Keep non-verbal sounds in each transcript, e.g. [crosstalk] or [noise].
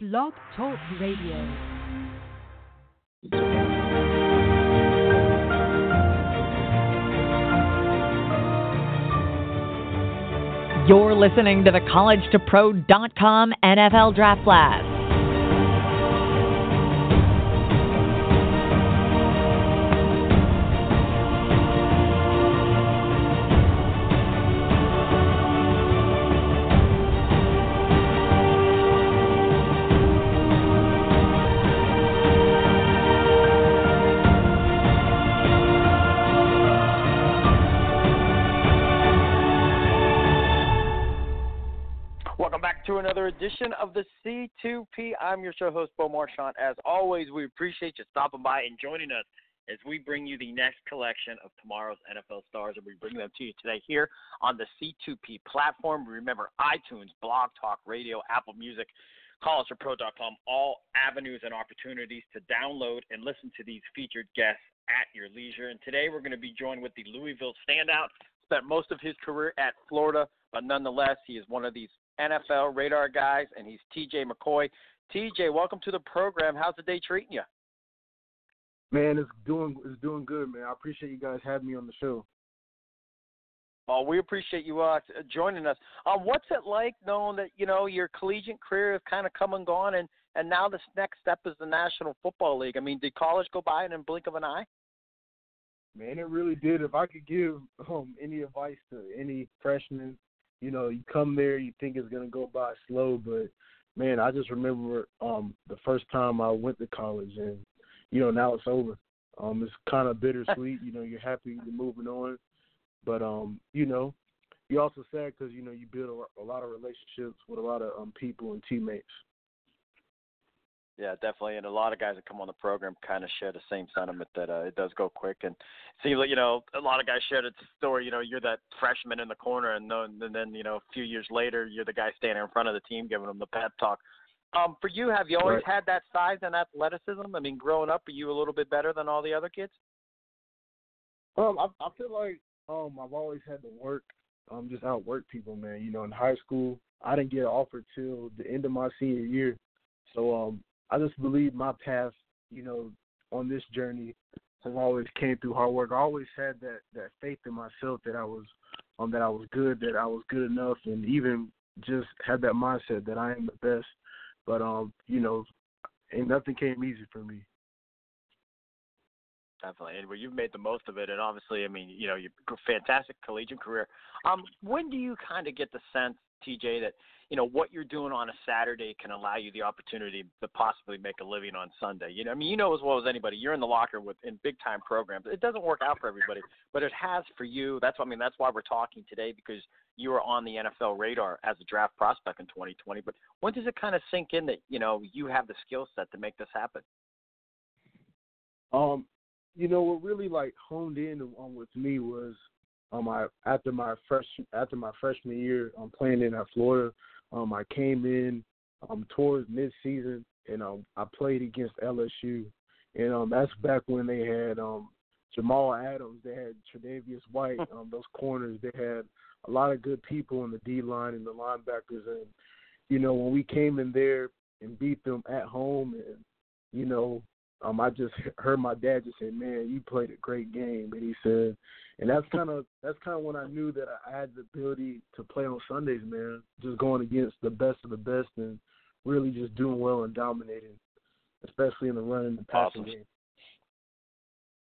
Blog Talk Radio. You're listening to the College2Pro.com NFL Draft Blast. Edition of the C2P. I'm your show host, Bo Marchionte. As always, we appreciate you stopping by and joining us as we bring you the next collection of tomorrow's NFL stars, and we bring them to you today here on the C2P platform. Remember, iTunes, Blog Talk Radio, Apple Music, College2Pro.com, all avenues and opportunities to download and listen to these featured guests at your leisure. And today we're going to be joined with the Louisville standout. Spent most of his career at Florida, but nonetheless, he is one of these NFL radar guys, and he's TJ McCoy. TJ, welcome to the program. How's the day treating you? Man, it's doing it's doing good, man. I appreciate you guys having me on the show. Well, we appreciate you uh, joining us. Um, what's it like knowing that you know your collegiate career has kind of come and gone, and and now this next step is the National Football League? I mean, did college go by in a blink of an eye? Man, it really did. If I could give um, any advice to any freshman you know, you come there, you think it's gonna go by slow, but man, I just remember um the first time I went to college, and you know now it's over. Um, it's kind of bittersweet. you know, you're happy you're moving on, but um, you know, you're also sad because you know you build a, a lot of relationships with a lot of um people and teammates. Yeah, definitely, and a lot of guys that come on the program kind of share the same sentiment that uh, it does go quick. And see, you know, a lot of guys share the story. You know, you're that freshman in the corner, and then, and then you know, a few years later, you're the guy standing in front of the team giving them the pep talk. Um, for you, have you always right. had that size and athleticism? I mean, growing up, are you a little bit better than all the other kids? Um, I, I feel like um I've always had to work, um, just outwork people, man. You know, in high school, I didn't get offered till the end of my senior year, so um I just believe my path, you know, on this journey has always came through hard work. I always had that that faith in myself that I was um that I was good, that I was good enough and even just had that mindset that I am the best. But um, you know, and nothing came easy for me. Definitely, and well, you've made the most of it, and obviously, I mean, you know, your fantastic collegiate career. Um, when do you kind of get the sense, TJ, that you know what you're doing on a Saturday can allow you the opportunity to possibly make a living on Sunday. You know, I mean, you know as well as anybody, you're in the locker with in big time programs. It doesn't work out for everybody, but it has for you. That's what I mean. That's why we're talking today because you are on the NFL radar as a draft prospect in 2020. But when does it kind of sink in that you know you have the skill set to make this happen? Um, you know what really like honed in on with me was um I after my fresh after my freshman year um playing in at Florida um, I came in um, towards mid-season, and um, I played against LSU, and um, that's back when they had um, Jamal Adams, they had Tre'Davious White, [laughs] um, those corners. They had a lot of good people in the D line and the linebackers, and you know when we came in there and beat them at home, and you know um, I just heard my dad just say, "Man, you played a great game," and he said, and that's kind of that's kind of when I knew that I had the ability to play on Sundays, man. Just going against the best of the best and really just doing well and dominating, especially in the run and the passing awesome. game.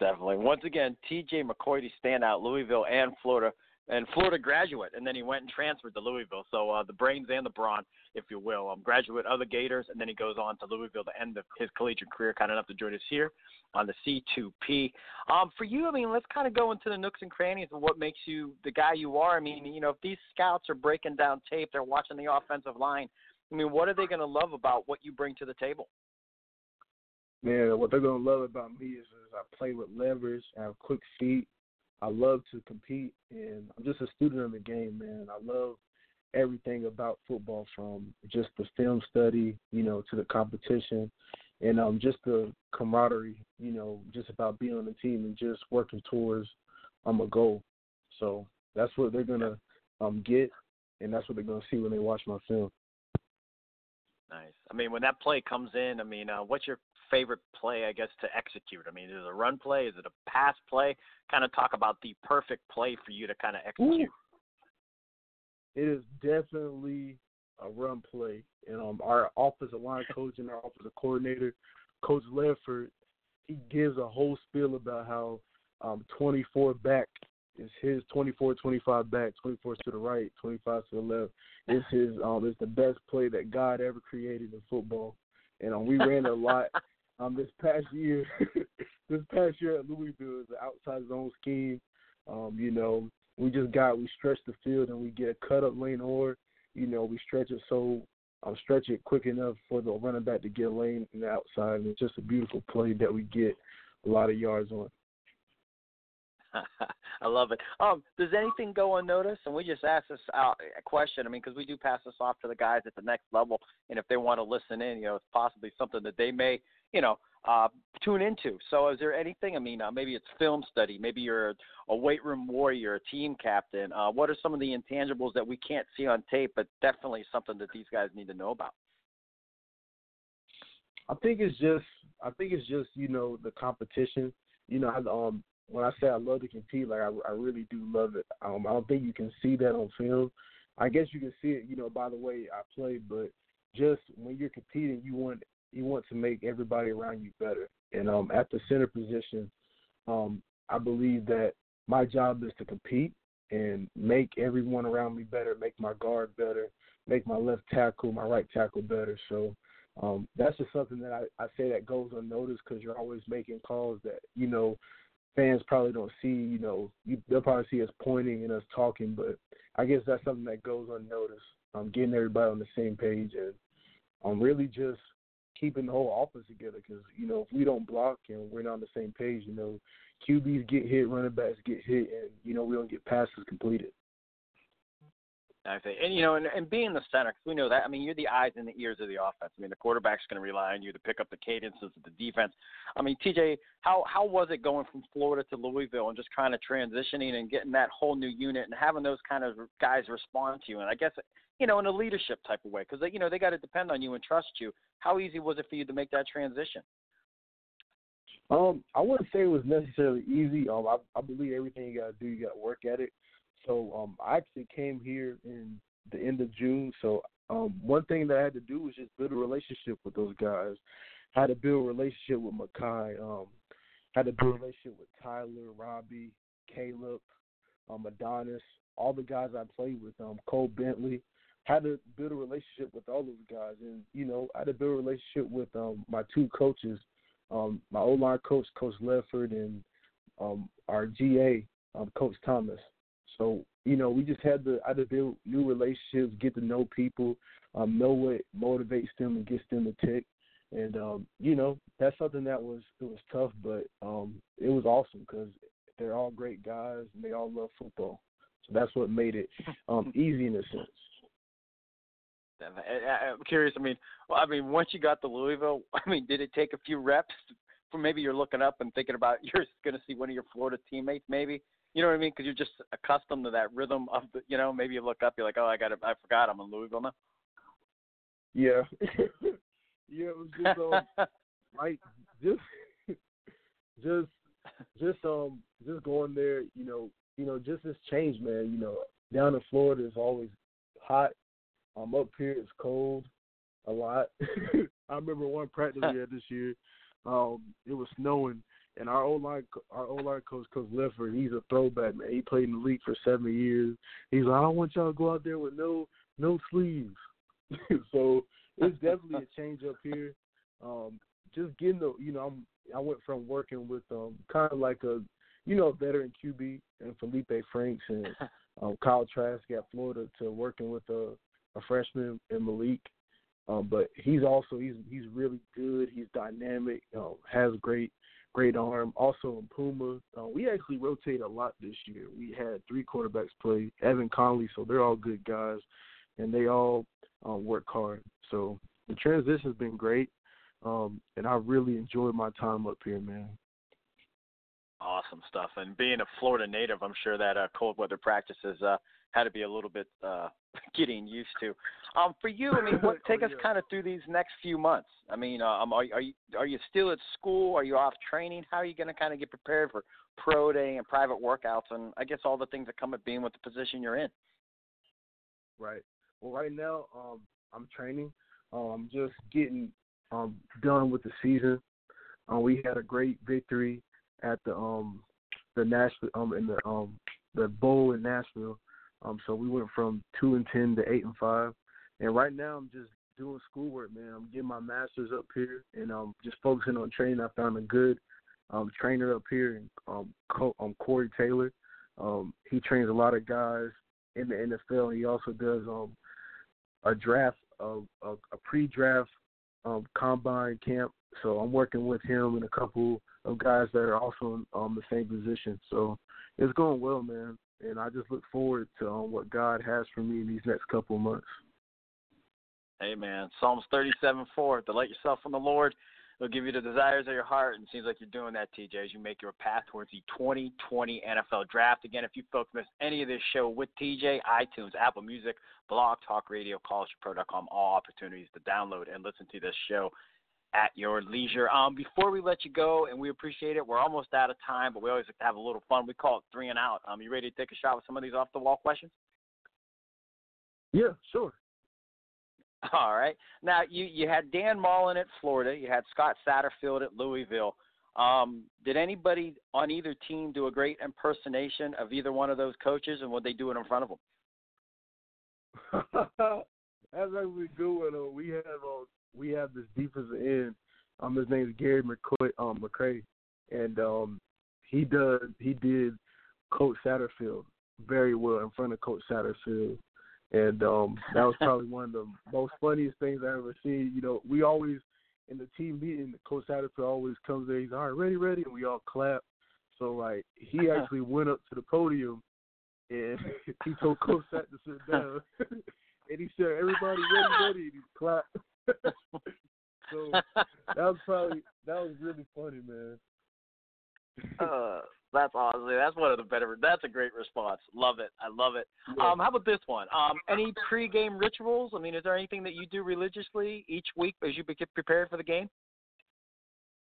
Definitely. Once again, T.J. McCoy, standout, Louisville and Florida and Florida graduate, and then he went and transferred to Louisville. So uh, the brains and the brawn, if you will. Um, graduate of the Gators, and then he goes on to Louisville to end of his collegiate career. Kind enough to join us here on the C2P. Um, for you, I mean, let's kind of go into the nooks and crannies of what makes you the guy you are. I mean, you know, if these scouts are breaking down tape, they're watching the offensive line. I mean, what are they going to love about what you bring to the table? Man, what they're gonna love about me is, is I play with levers, I have quick feet, I love to compete, and I'm just a student of the game, man. I love everything about football, from just the film study, you know, to the competition, and um, just the camaraderie, you know, just about being on the team and just working towards um a goal. So that's what they're gonna um get, and that's what they're gonna see when they watch my film. Nice. I mean, when that play comes in, I mean, uh, what's your favorite play, I guess, to execute? I mean, is it a run play? Is it a pass play? Kind of talk about the perfect play for you to kind of execute. It is definitely a run play. And um, our offensive line coach and our offensive coordinator, Coach Ledford, he gives a whole spiel about how um, 24 back is his 24, 25 back, 24 to the right, 25 to the left. It's his um, it's the best play that God ever created in football. And um, we ran a lot um, this past year. [laughs] this past year at Louisville is an outside zone scheme. Um, you know, we just got we stretch the field and we get a cut up lane or you know we stretch it so um, stretch it quick enough for the running back to get a lane in the outside. And it's just a beautiful play that we get a lot of yards on. [laughs] I love it. Um, does anything go unnoticed? And we just asked this a question. I mean, because we do pass this off to the guys at the next level, and if they want to listen in, you know, it's possibly something that they may, you know, uh, tune into. So, is there anything? I mean, uh, maybe it's film study. Maybe you're a weight room warrior, a team captain. Uh, what are some of the intangibles that we can't see on tape, but definitely something that these guys need to know about? I think it's just, I think it's just, you know, the competition. You know, um, when I say I love to compete, like I, I really do love it. Um, I don't think you can see that on film. I guess you can see it, you know, by the way I play, but just when you're competing, you want you want to make everybody around you better. And um, at the center position, um, I believe that my job is to compete and make everyone around me better, make my guard better, make my left tackle, my right tackle better. So um, that's just something that I, I say that goes unnoticed because you're always making calls that you know fans probably don't see, you know, you, they'll probably see us pointing and us talking, but I guess that's something that goes unnoticed. Um, getting everybody on the same page and um, really just keeping the whole offense together. Because you know, if we don't block and we're not on the same page, you know, QBs get hit, running backs get hit, and you know we don't get passes completed. I say, and you know, and, and being the center, because we know that. I mean, you're the eyes and the ears of the offense. I mean, the quarterback's going to rely on you to pick up the cadences of the defense. I mean, TJ, how how was it going from Florida to Louisville and just kind of transitioning and getting that whole new unit and having those kind of guys respond to you? And I guess you know, in a leadership type of way, because you know they got to depend on you and trust you. How easy was it for you to make that transition? Um, I wouldn't say it was necessarily easy. Um, I, I believe everything you got to do, you got to work at it. So um, I actually came here in the end of June. So um, one thing that I had to do was just build a relationship with those guys. Had to build a relationship with Mekhi. Um, had to build a relationship with Tyler, Robbie, Caleb, um, Adonis, all the guys I played with. Um, Cole Bentley. Had to build a relationship with all those guys, and you know, I had to build a relationship with um, my two coaches, um, my O line coach, Coach Ledford, and um, our GA, um, Coach Thomas. So you know, we just had to I to build new relationships, get to know people, um, know what motivates them and gets them to tick. And um, you know, that's something that was it was tough, but um, it was awesome because they're all great guys and they all love football. So that's what made it um, [laughs] easy in a sense. I'm curious. I mean, well, I mean, once you got to Louisville, [laughs] I mean, did it take a few reps? For maybe you're looking up and thinking about [laughs] you're going to see one of your Florida teammates, maybe, you know what I mean? Because you're just accustomed to that rhythm of the, you know, maybe you look up, you're like, oh, I got, I forgot, I'm in Louisville now. Yeah, [laughs] yeah, it was just um, [laughs] like just, just, just um, just going there, you know, you know, just this change, man. You know, down in Florida is always hot. Um, up here it's cold a lot. [laughs] I remember one practice we had this year. Um, it was snowing and our old line, our old line coach, Coach Ledford, he's a throwback man. He played in the league for seven years. He's like, I don't want y'all to go out there with no no sleeves. [laughs] so it's definitely a change up here. Um, just getting the, you know, I'm I went from working with um kind of like a, you know, veteran QB and Felipe Franks and [laughs] um, Kyle Trask at Florida to working with a a freshman in Malik. Um, but he's also he's he's really good. He's dynamic. Um, has great great arm. Also in Puma, uh, we actually rotate a lot this year. We had three quarterbacks play, Evan Conley, so they're all good guys, and they all uh, work hard. So the transition's been great, um, and I really enjoyed my time up here, man. Awesome stuff. And being a Florida native, I'm sure that uh, cold weather practices uh, had to be a little bit uh, [laughs] getting used to. Um, for you, I mean, what, [laughs] take oh, us kind of through these next few months. I mean, um, are, are you are you still at school? Are you off training? How are you going to kind of get prepared for pro day and private workouts, and I guess all the things that come with being with the position you're in? Right. Well, right now, um, I'm training. Um, I'm just getting um done with the season. Um, we had a great victory at the um the Nashville um in the um the bowl in Nashville. Um, so we went from two and ten to eight and five. And right now, I'm just doing schoolwork, man. I'm getting my master's up here, and I'm um just focusing on training. I found a good um trainer up here, um, Co- um Corey Taylor. Um, he trains a lot of guys in the NFL. And he also does um a draft a, a pre-draft um combine camp. So I'm working with him and a couple of guys that are also in um the same position. So it's going well, man. And I just look forward to um, what God has for me in these next couple of months. Man, Psalms 37:4. Delight yourself in the Lord. He'll give you the desires of your heart, and it seems like you're doing that, TJ, as you make your path towards the 2020 NFL Draft. Again, if you folks missed any of this show with TJ, iTunes, Apple Music, Blog Talk Radio, collegepro.com, all opportunities to download and listen to this show at your leisure. Um, before we let you go, and we appreciate it, we're almost out of time, but we always like to have a little fun. We call it three and out. Um, you ready to take a shot with some of these off the wall questions? Yeah, sure. [laughs] All right. Now you you had Dan Mullen at Florida. You had Scott Satterfield at Louisville. Um, did anybody on either team do a great impersonation of either one of those coaches, and would they do it in front of them? [laughs] That's actually a good one. Though. We have uh, we have this defensive end. Um, his name is Gary McCoy, um, McCray, and um, he does he did Coach Satterfield very well in front of Coach Satterfield, and um, that was probably one of the most funniest things I ever seen. You know, we always in the team meeting, Coach Satterfield always comes there. He's all right, ready, ready, and we all clap. So like he [laughs] actually went up to the podium and [laughs] he told Coach Sat to sit down, [laughs] and he said, "Everybody ready, [laughs] ready," and he clapped. [laughs] so that was probably that was really funny, man. uh, that's awesome. That's one of the better. That's a great response. Love it. I love it. Yeah. Um, how about this one? Um, any pregame rituals? I mean, is there anything that you do religiously each week as you get prepared for the game?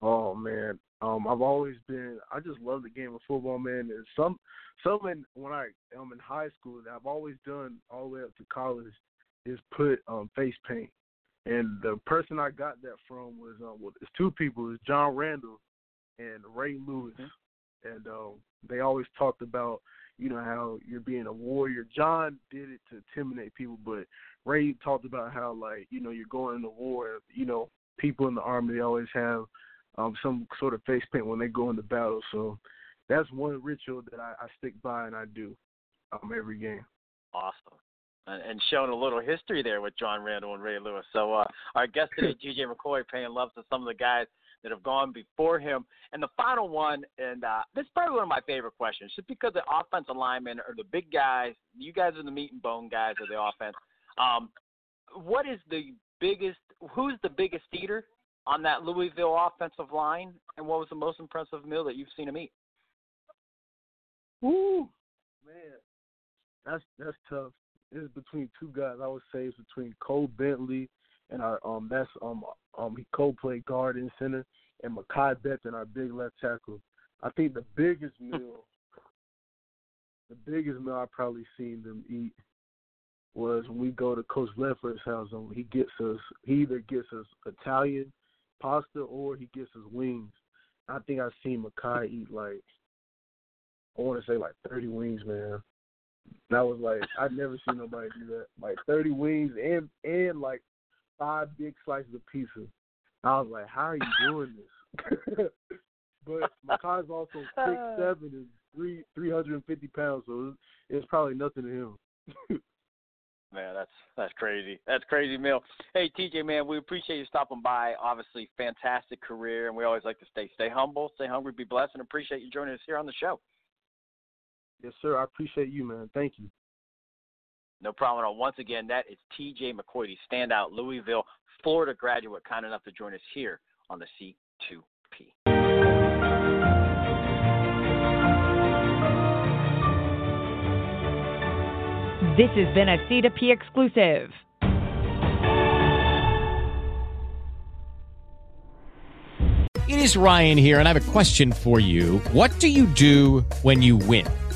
Oh man, um, I've always been. I just love the game of football, man. And some, some in, when I am in high school, that I've always done all the way up to college, is put um face paint. And the person I got that from was um, well, it's two people. It's John Randle and Ray Lewis, and um, they always talked about you know how you're being a warrior. John did it to intimidate people, but Ray talked about how like you know you're going to war. You know, people in the army they always have um, some sort of face paint when they go into battle. So that's one ritual that I, I stick by and I do um, every game. Awesome. And, and showing a little history there with John Randle and Ray Lewis. So uh, our guest today, [clears throat] TJ McCoy, paying love to some of the guys that have gone before him. And the final one, and uh, this is probably one of my favorite questions, just because the offensive linemen are the big guys. You guys are the meat and bone guys of the offense. Um, what is the biggest? Who's the biggest eater on that Louisville offensive line? And what was the most impressive meal that you've seen him eat? Woo, man, that's that's tough. It's between two guys. I would say it's between Cole Bentley and our um that's um um he Cole played guard and center and Mekhi Becton, our big left tackle. I think the biggest meal, the biggest meal I've probably seen them eat was when we go to Coach Leffler's house and he gets us he either gets us Italian pasta or he gets us wings. I think I've seen Mekhi eat like I want to say like thirty wings, man. That was like I'd never seen nobody do that. Like thirty wings and and like five big slices of pizza. I was like, how are you doing this? [laughs] but Mekhi's also [laughs] uh. six seven and three three hundred and fifty pounds, so it's, it's probably nothing to him. [laughs] Man, that's that's crazy. That's crazy, Mill. Hey, TJ, man, we appreciate you stopping by. Obviously, fantastic career, and we always like to stay stay humble, stay hungry, be blessed, and appreciate you joining us here on the show. yes, sir. I appreciate you, man. Thank you. No problem at all. Once again, that is TJ McCoy, standout Louisville, Florida graduate, kind enough to join us here on the C2P. This has been a C2P exclusive. It is Ryan here, and I have a question for you. What do you do when you win?